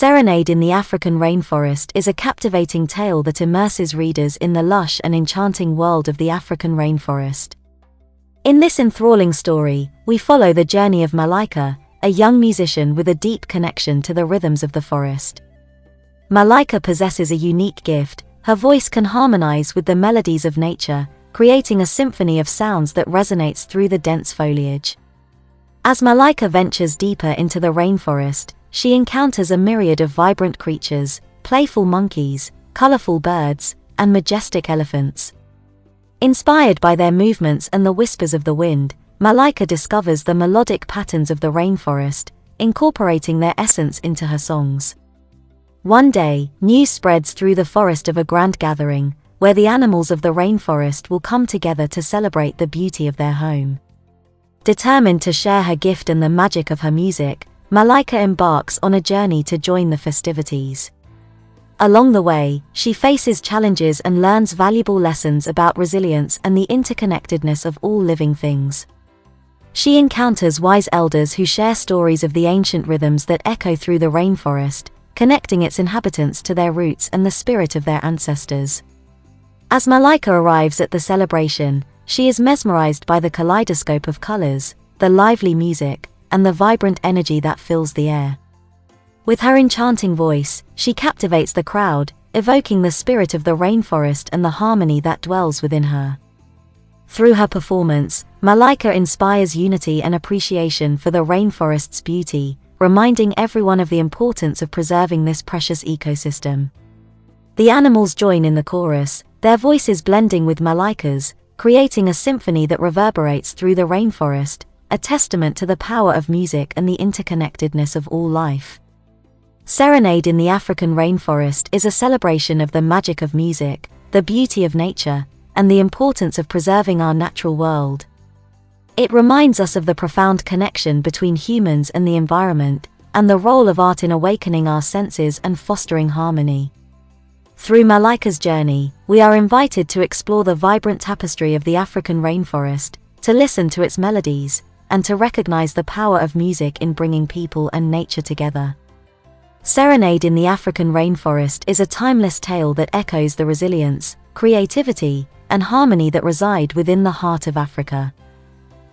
Serenade in the African Rainforest is a captivating tale that immerses readers in the lush and enchanting world of the African rainforest. In this enthralling story, we follow the journey of Malaika, a young musician with a deep connection to the rhythms of the forest. Malaika possesses a unique gift, her voice can harmonize with the melodies of nature, creating a symphony of sounds that resonates through the dense foliage. As Malaika ventures deeper into the rainforest, she encounters a myriad of vibrant creatures, playful monkeys, colorful birds, and majestic elephants. Inspired by their movements and the whispers of the wind, Malaika discovers the melodic patterns of the rainforest, incorporating their essence into her songs. One day, news spreads through the forest of a grand gathering, where the animals of the rainforest will come together to celebrate the beauty of their home. Determined to share her gift and the magic of her music, Malaika embarks on a journey to join the festivities. Along the way, she faces challenges and learns valuable lessons about resilience and the interconnectedness of all living things. She encounters wise elders who share stories of the ancient rhythms that echo through the rainforest, connecting its inhabitants to their roots and the spirit of their ancestors. As Malaika arrives at the celebration, she is mesmerized by the kaleidoscope of colors, the lively music, and the vibrant energy that fills the air. With her enchanting voice, she captivates the crowd, evoking the spirit of the rainforest and the harmony that dwells within her. Through her performance, Malaika inspires unity and appreciation for the rainforest's beauty, reminding everyone of the importance of preserving this precious ecosystem. The animals join in the chorus, their voices blending with Malaika's, creating a symphony that reverberates through the rainforest, a testament to the power of music and the interconnectedness of all life. Serenade in the African Rainforest is a celebration of the magic of music, the beauty of nature, and the importance of preserving our natural world. It reminds us of the profound connection between humans and the environment, and the role of art in awakening our senses and fostering harmony. Through Malaika's journey, we are invited to explore the vibrant tapestry of the African rainforest, to listen to its melodies, and to recognize the power of music in bringing people and nature together. Serenade in the African Rainforest is a timeless tale that echoes the resilience, creativity, and harmony that reside within the heart of Africa.